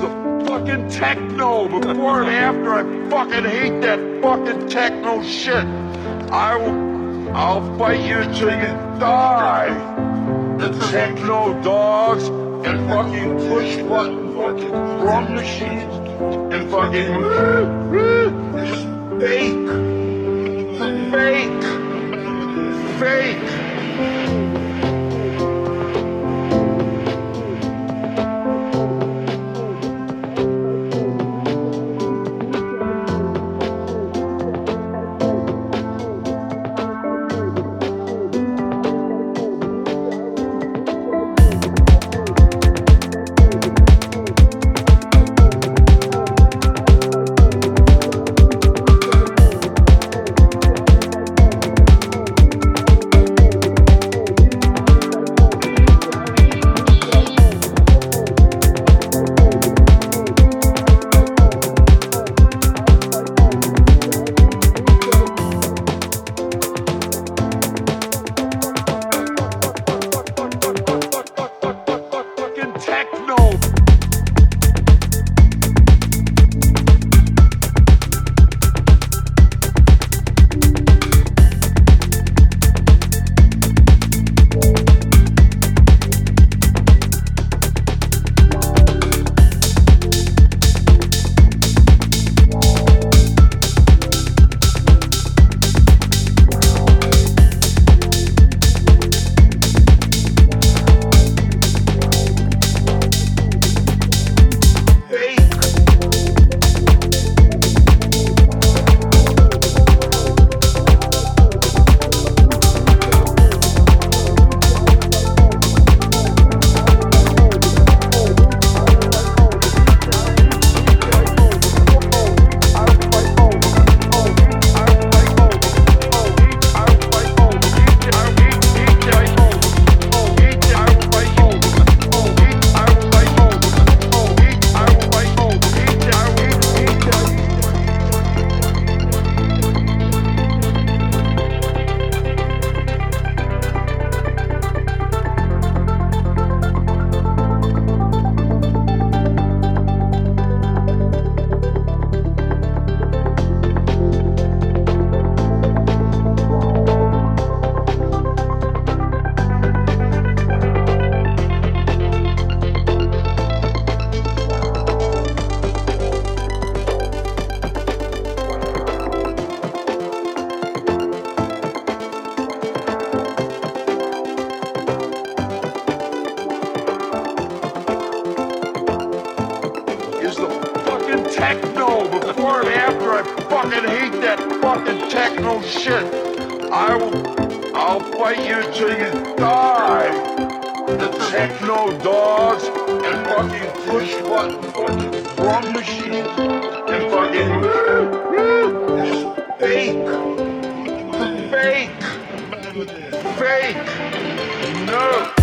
fucking techno before and after. I fucking hate that fucking techno shit. I will, I'll fight you till you die. The techno dogs and fucking push button fucking drum machines and fucking techno. Techno before and after. I fucking hate that fucking techno shit. I will, I'll fight you till you die. The techno dogs and fucking push button fucking drum machines and fucking fake, fake, fake, fake.